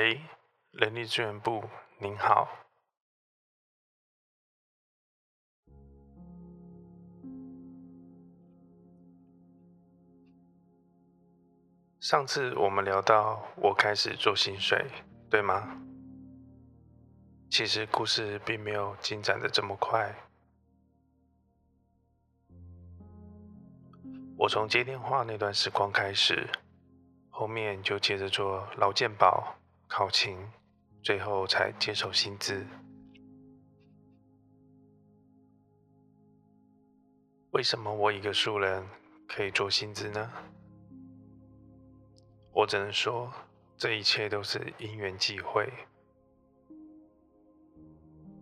喂，人力资源部，您好。上次我们聊到我开始做薪水，对吗？其实故事并没有进展得这么快。我从接电话那段时光开始，后面就接着做劳健保、考勤，最后才接受薪资。为什么我一个素人可以做薪资呢？我只能说，这一切都是因缘际会。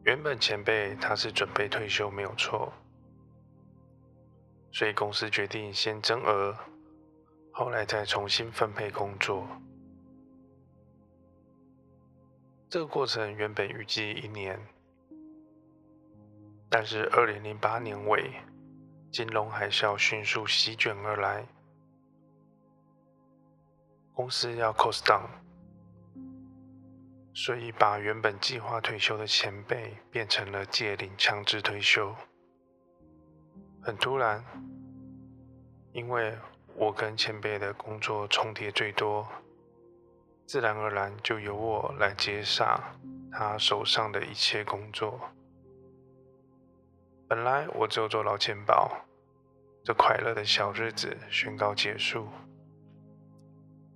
原本前辈他是准备退休没有错，所以公司决定先增额，后来再重新分配工作。这个过程原本预计一年，但是二零零八年尾，金融海啸迅速席卷而来。公司要 cost down，所以把原本计划退休的前辈变成了借领强制退休。很突然，因为我跟前辈的工作重叠最多，自然而然就由我来接下他手上的一切工作。本来我只有做劳健保，这快乐的小日子宣告结束。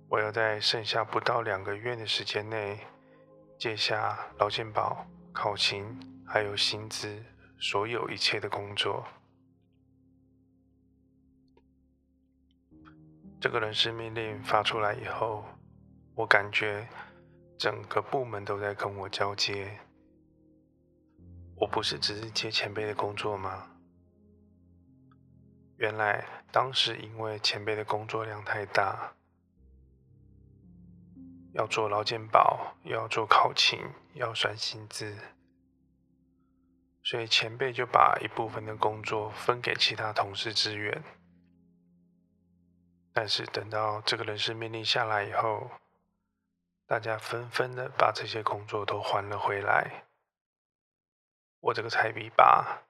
我要在剩下不到两个月的时间内接下劳健保、考勤还有薪资所有一切的工作。这个人事命令发出来以后，我感觉整个部门都在跟我交接。我不是只是接前辈的工作吗？原来当时因为前辈的工作量太大。要做劳健保，又要做考勤，要算薪资，所以前辈就把一部分的工作分给其他同事支援。但是等到这个人事命令下来以后，大家纷纷的把这些工作都还了回来，我这个菜逼吧，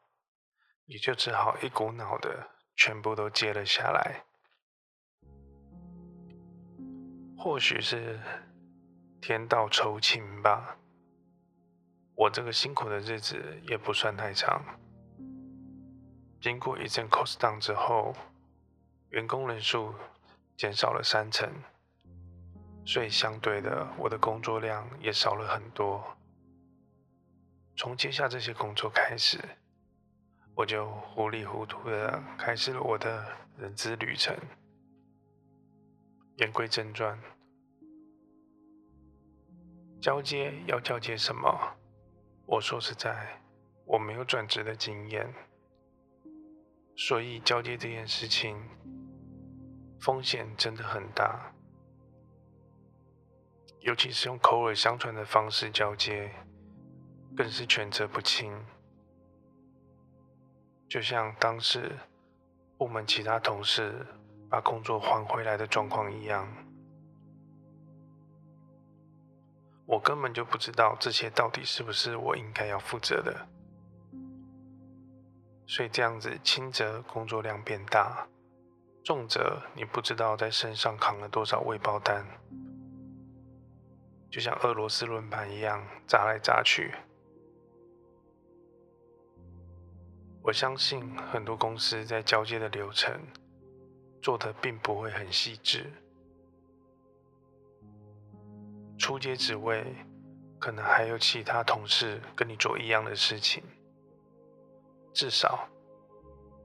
也就只好一股脑的全部都接了下来。或许是。天道酬勤吧，我这个辛苦的日子也不算太长。经过一阵 cost down 之后，员工人数减少了三成，所以相对的，我的工作量也少了很多。从接下这些工作开始，我就糊里糊涂的开始了我的人资旅程。言归正传。交接要交接什么？我说实在，我没有转职的经验，所以交接这件事情风险真的很大，尤其是用口耳相传的方式交接，更是权责不清。就像当时部门其他同事把工作还回来的状况一样。我根本就不知道这些到底是不是我应该要负责的，所以这样子轻则工作量变大，重则你不知道在身上扛了多少未爆单，就像俄罗斯轮盘一样砸来砸去。我相信很多公司在交接的流程做得并不会很细致。初阶职位，可能还有其他同事跟你做一样的事情，至少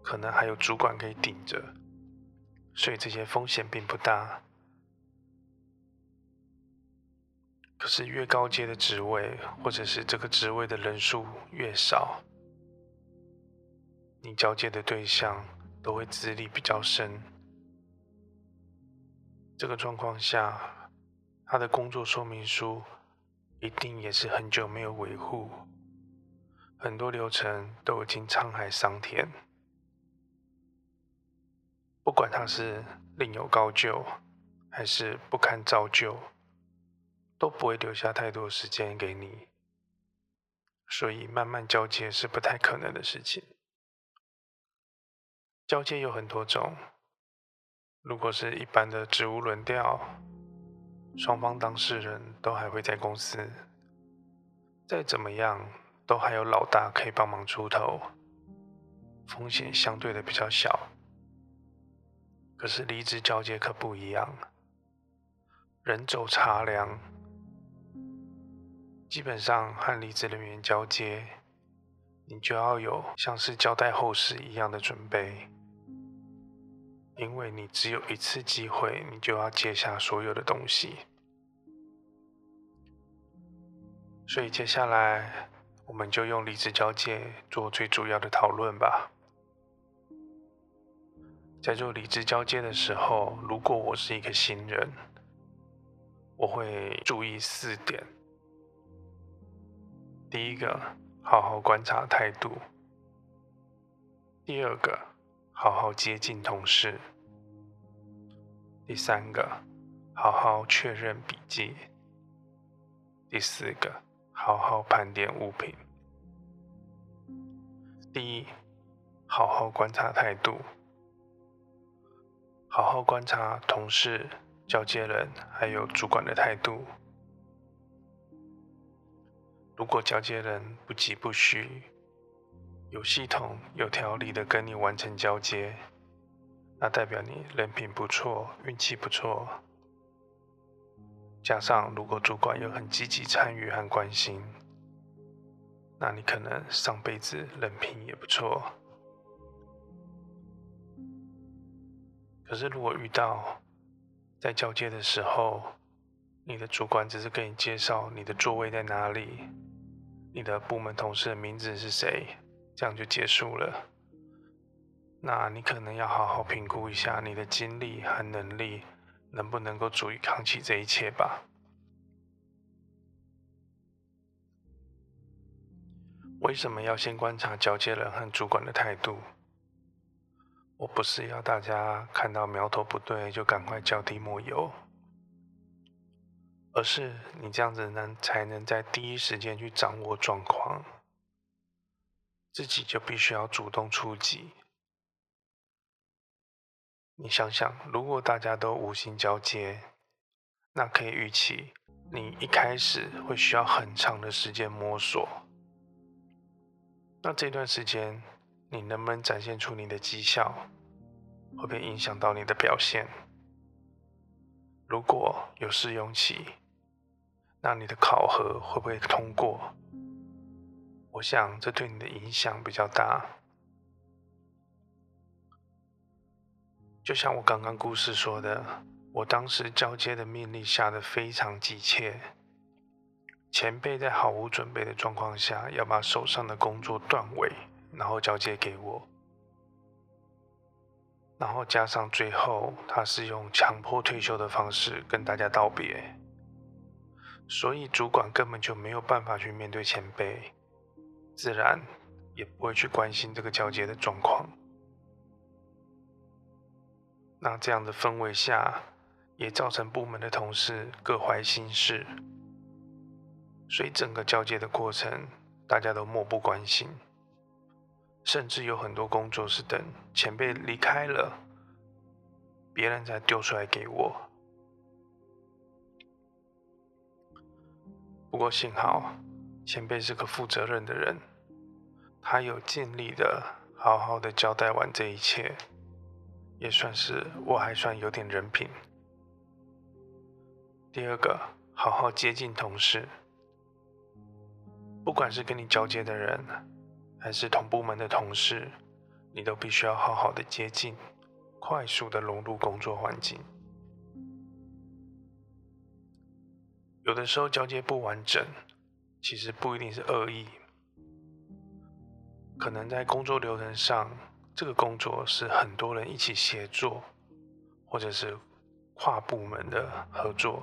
可能还有主管可以顶着，所以这些风险并不大。可是越高阶的职位，或者是这个职位的人数越少，你交接的对象都会资历比较深。这个状况下，他的工作说明书一定也是很久没有维护，很多流程都已经沧海桑田。不管他是另有高就，还是不堪照旧，都不会留下太多时间给你，所以慢慢交接是不太可能的事情。交接有很多种，如果是一般的职务轮调，双方当事人都还会在公司，再怎么样都还有老大可以帮忙出头，风险相对的比较小。可是离职交接可不一样，人走茶凉，基本上和离职人员交接，你就要有像是交代后事一样的准备。因为你只有一次机会，你就要接下所有的东西。所以接下来，我们就用离职交接做最主要的讨论吧。在做离职交接的时候，如果我是一个新人，我会注意四点。第一个，好好观察态度；第二个，好好接近同事。第三个，好好确认笔记。第四个，好好盘点物品。第一，好好观察态度，好好观察同事、交接人还有主管的态度。如果交接人不疾不徐，有系统、有条理的跟你完成交接，那代表你人品不错，运气不错。加上如果主管又很积极参与和关心，那你可能上辈子人品也不错。可是如果遇到在交接的时候，你的主管只是跟你介绍你的座位在哪里，你的部门同事的名字是谁，这样就结束了。那你可能要好好评估一下你的精力和能力，能不能够足以扛起这一切吧？为什么要先观察交接人和主管的态度？我不是要大家看到苗头不对就赶快脚底抹油，而是你这样子能才能在第一时间去掌握状况，自己就必须要主动出击。你想想，如果大家都无心交接，那可以预期你一开始会需要很长的时间摸索。那这段时间，你能不能展现出你的绩效，会不会影响到你的表现？如果有试用期，那你的考核会不会通过？我想这对你的影响比较大。就像我刚刚故事说的，我当时交接的命令下得非常急切，前辈在毫无准备的状况下，要把手上的工作断尾，然后交接给我，然后加上最后他是用强迫退休的方式跟大家道别，所以主管根本就没有办法去面对前辈，自然也不会去关心这个交接的状况。那这样的氛围下，也造成部门的同事各怀心事，所以整个交接的过程，大家都漠不关心，甚至有很多工作是等前辈离开了，别人才丢出来给我。不过幸好，前辈是个负责任的人，他有尽力的好好的交代完这一切。也算是我还算有点人品。第二个，好好接近同事，不管是跟你交接的人，还是同部门的同事，你都必须要好好的接近，快速的融入工作环境。有的时候交接不完整，其实不一定是恶意，可能在工作流程上。这个工作是很多人一起协作，或者是跨部门的合作，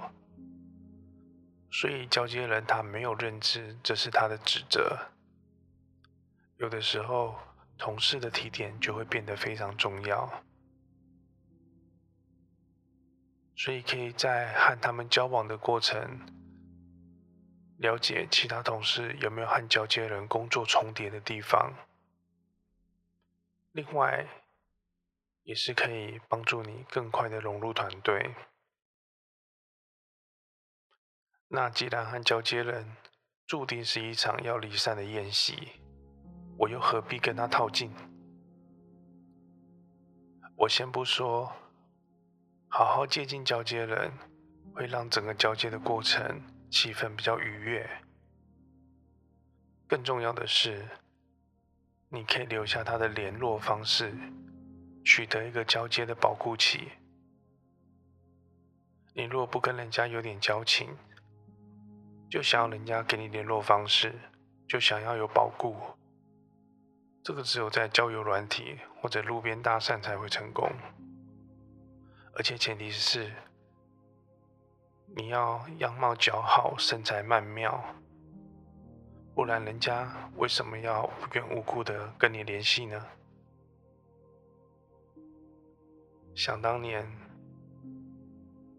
所以交接人他没有认知这是他的职责。有的时候，同事的提点就会变得非常重要，所以可以在和他们交往的过程，了解其他同事有没有和交接人工作重叠的地方。另外，也是可以帮助你更快的融入团队。那既然和交接人注定是一场要离散的宴席，我又何必跟他套近？我先不说，好好接近交接人，会让整个交接的过程气氛比较愉悦。更重要的是，你可以留下他的联络方式，取得一个交接的保护期。你若不跟人家有点交情，就想要人家给你联络方式，就想要有保护。这个只有在交友软体或者路边搭讪才会成功，而且前提是你要样貌姣好、身材曼妙，不然人家为什么要无缘无故的跟你联系呢？想当年，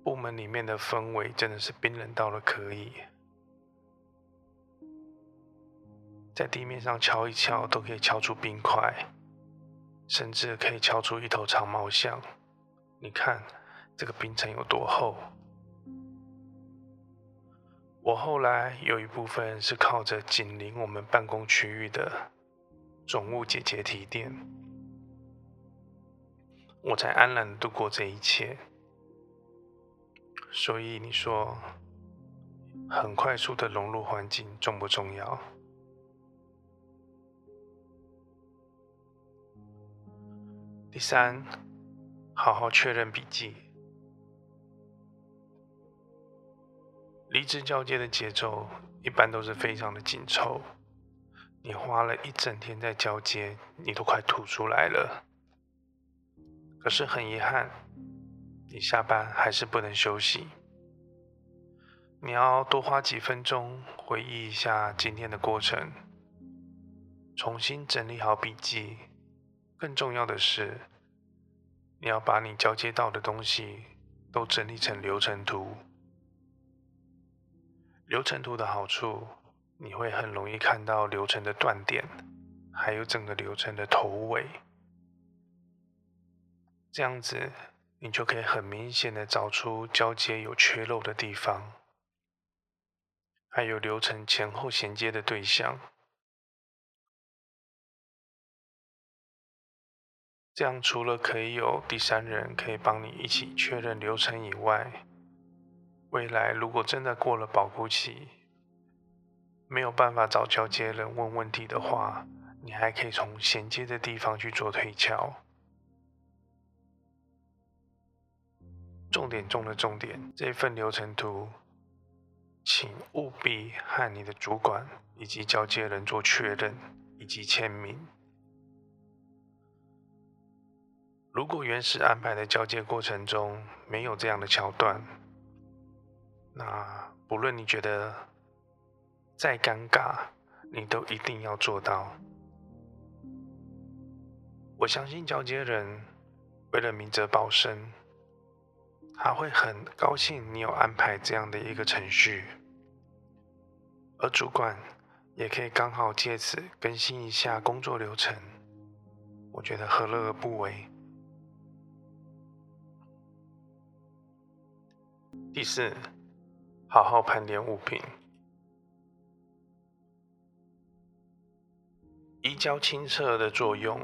部门里面的氛围真的是冰冷到了可以。在地面上敲一敲都可以敲出冰块，甚至可以敲出一头长毛象。你看这个冰层有多厚？我后来有一部分是靠着紧邻我们办公区域的总务姐姐提点，我才安然度过这一切。所以你说，很快速的融入环境重不重要？第三，好好确认笔记。离职交接的节奏一般都是非常的紧凑，你花了一整天在交接，你都快吐出来了。可是很遗憾，你下班还是不能休息，你要多花几分钟回忆一下今天的过程，重新整理好笔记。更重要的是，你要把你交接到的东西都整理成流程图。流程图的好处，你会很容易看到流程的断点，还有整个流程的头尾。这样子，你就可以很明显的找出交接有缺漏的地方，还有流程前后衔接的对象。这样除了可以有第三人可以帮你一起确认流程以外，未来如果真的过了保护期，没有办法找交接人问问题的话，你还可以从衔接的地方去做推敲。重点中的重点，这份流程图，请务必和你的主管以及交接人做确认以及签名。如果原始安排的交接过程中没有这样的桥段，那不论你觉得再尴尬，你都一定要做到。我相信交接人为了明哲保身，他会很高兴你有安排这样的一个程序，而主管也可以刚好借此更新一下工作流程，我觉得何乐而不为。第四，好好盘点物品。移交清册的作用，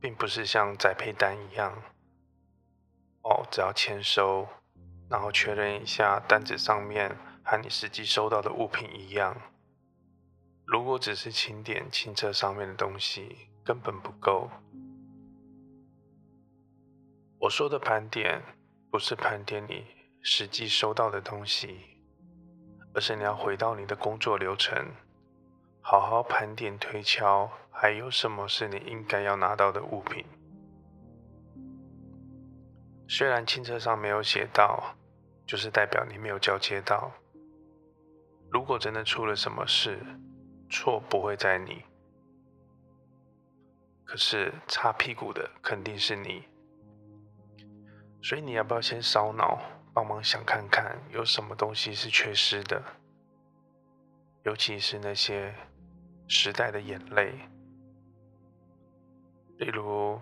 并不是像宅配单一样，哦，只要签收，然后确认一下单子上面和你实际收到的物品一样。如果只是清点清册上面的东西，根本不够。我说的盘点。不是盘点你实际收到的东西，而是你要回到你的工作流程，好好盘点推敲，还有什么是你应该要拿到的物品。虽然清册上没有写到，就是代表你没有交接到。如果真的出了什么事，错不会在你，可是擦屁股的肯定是你。所以你要不要先烧脑，帮忙想看看有什么东西是缺失的？尤其是那些时代的眼泪，例如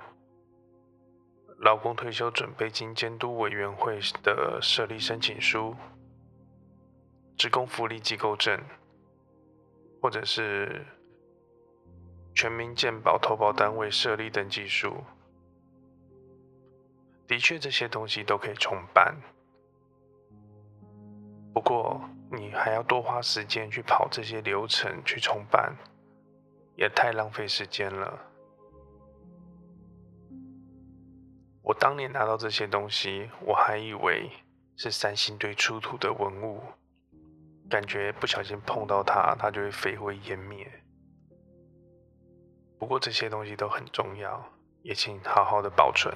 劳工退休准备金监督委员会的设立申请书、职工福利机构证，或者是全民健保投保单位设立登记书。的确，这些东西都可以重办。不过，你还要多花时间去跑这些流程去重办，也太浪费时间了。我当年拿到这些东西，我还以为是三星堆出土的文物，感觉不小心碰到它，它就会飞灰烟灭。不过这些东西都很重要，也请好好的保存。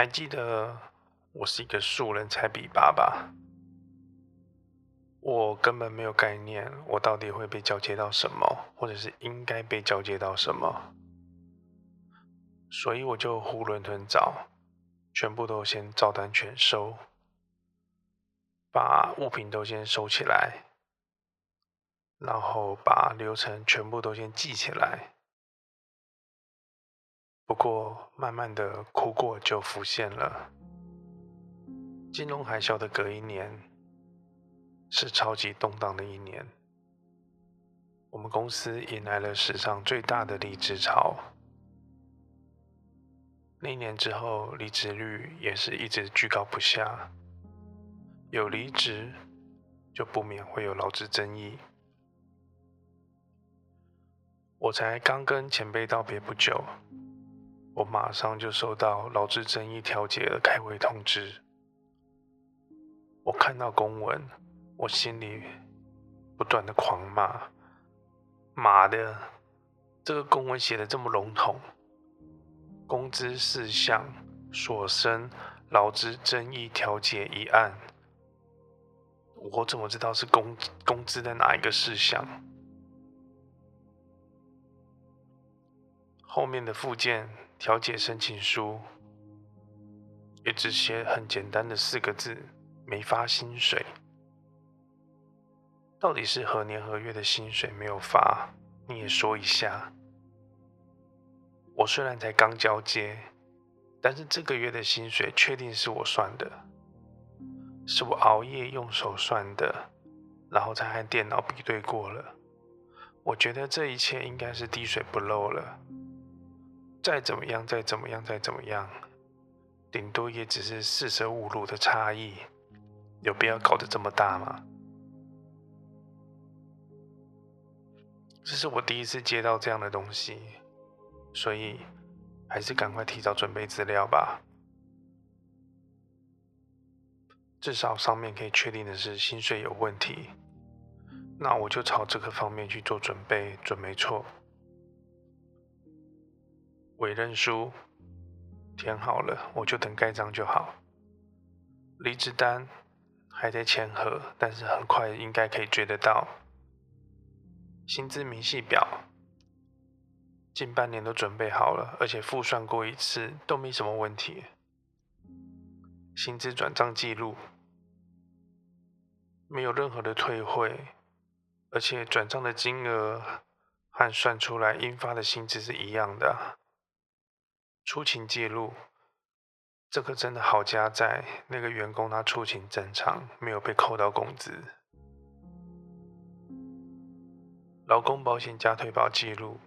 还记得我是一个素人菜比吧吧？我根本没有概念，我到底会被交接到什么，或者是应该被交接到什么，所以我就囫囵吞枣，全部都先照单全收，把物品都先收起来，然后把流程全部都先记起来。不过，慢慢的苦果就浮现了。金融海啸的隔一年，是超级动荡的一年。我们公司迎来了史上最大的离职潮。那一年之后，离职率也是一直居高不下。有离职，就不免会有劳资争议。我才刚跟前辈道别不久。我马上就收到劳资争议调解的开会通知。我看到公文，我心里不断的狂骂：“妈的，这个公文写的这么笼统，工资事项所生劳资争议调解一案，我怎么知道是工工资的哪一个事项？”后面的附件。调解申请书也只写很简单的四个字：没发薪水。到底是何年何月的薪水没有发？你也说一下。我虽然才刚交接，但是这个月的薪水确定是我算的，是我熬夜用手算的，然后才和电脑比对过了。我觉得这一切应该是滴水不漏了。再怎么样，再怎么样，再怎么样，顶多也只是四舍五入的差异，有必要搞得这么大吗？这是我第一次接到这样的东西，所以还是赶快提早准备资料吧。至少上面可以确定的是薪水有问题，那我就朝这个方面去做准备，准没错。委任书填好了，我就等盖章就好。离职单还在签核，但是很快应该可以追得到。薪资明细表近半年都准备好了，而且复算过一次都没什么问题。薪资转账记录没有任何的退汇，而且转账的金额和算出来应发的薪资是一样的。出勤记录，这个真的好加在那个员工他出勤正常，没有被扣到工资。劳工保险加退保记录，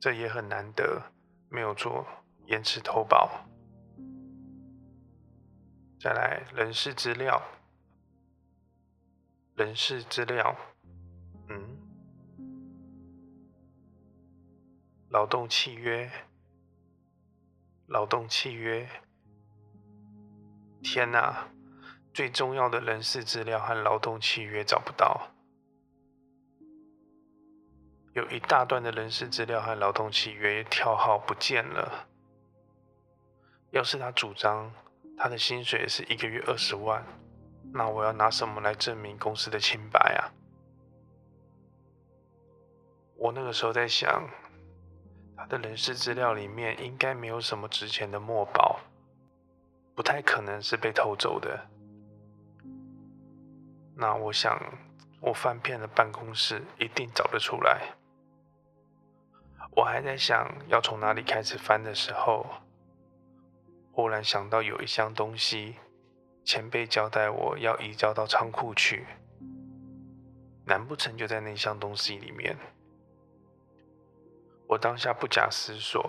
这也很难得，没有做延迟投保。再来人事资料，人事资料，嗯，劳动契约。劳动契约，天哪！最重要的人事资料和劳动契约找不到，有一大段的人事资料和劳动契约跳号不见了。要是他主张他的薪水是一个月二十万，那我要拿什么来证明公司的清白啊？我那个时候在想。的人事资料里面应该没有什么值钱的墨宝，不太可能是被偷走的。那我想，我翻遍了办公室，一定找得出来。我还在想要从哪里开始翻的时候，忽然想到有一箱东西，前辈交代我要移交到仓库去，难不成就在那箱东西里面？我当下不假思索，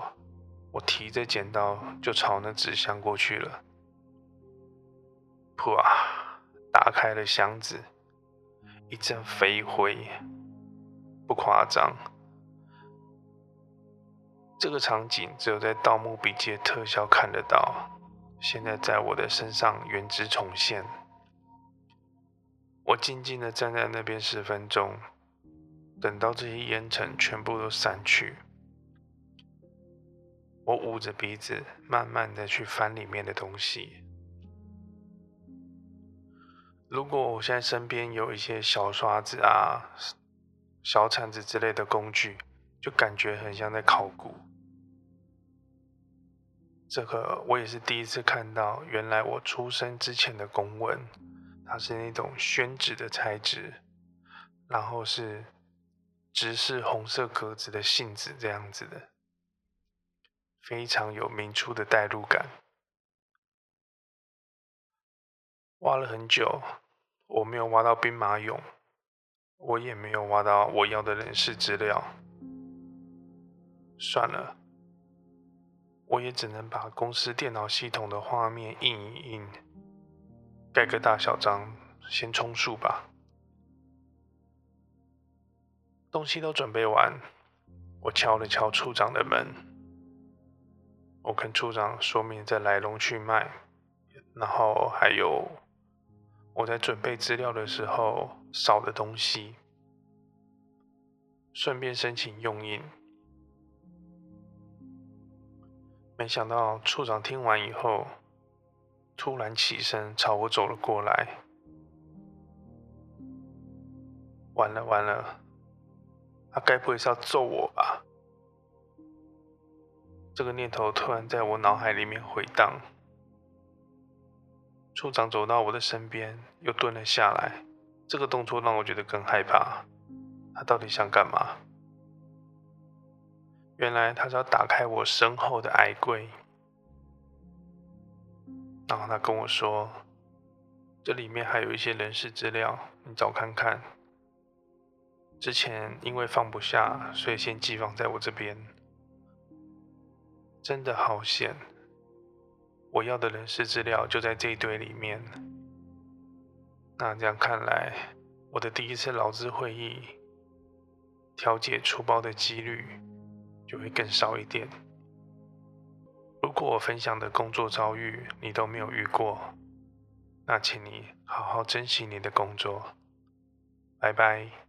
我提着剪刀就朝那纸箱过去了。噗啊！打开了箱子，一阵飞灰，不夸张。这个场景只有在《盗墓笔记》的特效看得到，现在在我的身上原址重现。我静静的站在那边十分钟，等到这些烟尘全部都散去。我捂着鼻子，慢慢的去翻里面的东西。如果我现在身边有一些小刷子啊、小铲子之类的工具，就感觉很像在考古。这个我也是第一次看到，原来我出生之前的公文，它是那种宣纸的材质，然后是直式红色格子的信纸这样子的。非常有明初的代入感。挖了很久，我没有挖到兵马俑，我也没有挖到我要的人事资料。算了，我也只能把公司电脑系统的画面印一印，盖个大小章，先充数吧。东西都准备完，我敲了敲处长的门。我跟处长说明这来龙去脉，然后还有我在准备资料的时候少的东西，顺便申请用印。没想到处长听完以后，突然起身朝我走了过来。完了完了，他该不会是要揍我吧？这个念头突然在我脑海里面回荡。处长走到我的身边，又蹲了下来。这个动作让我觉得更害怕。他到底想干嘛？原来他是要打开我身后的矮柜。然后他跟我说：“这里面还有一些人事资料，你找看看。”之前因为放不下，所以先寄放在我这边。真的好险！我要的人事资料就在这一堆里面。那这样看来，我的第一次劳资会议调解出包的几率就会更少一点。如果我分享的工作遭遇你都没有遇过，那请你好好珍惜你的工作。拜拜。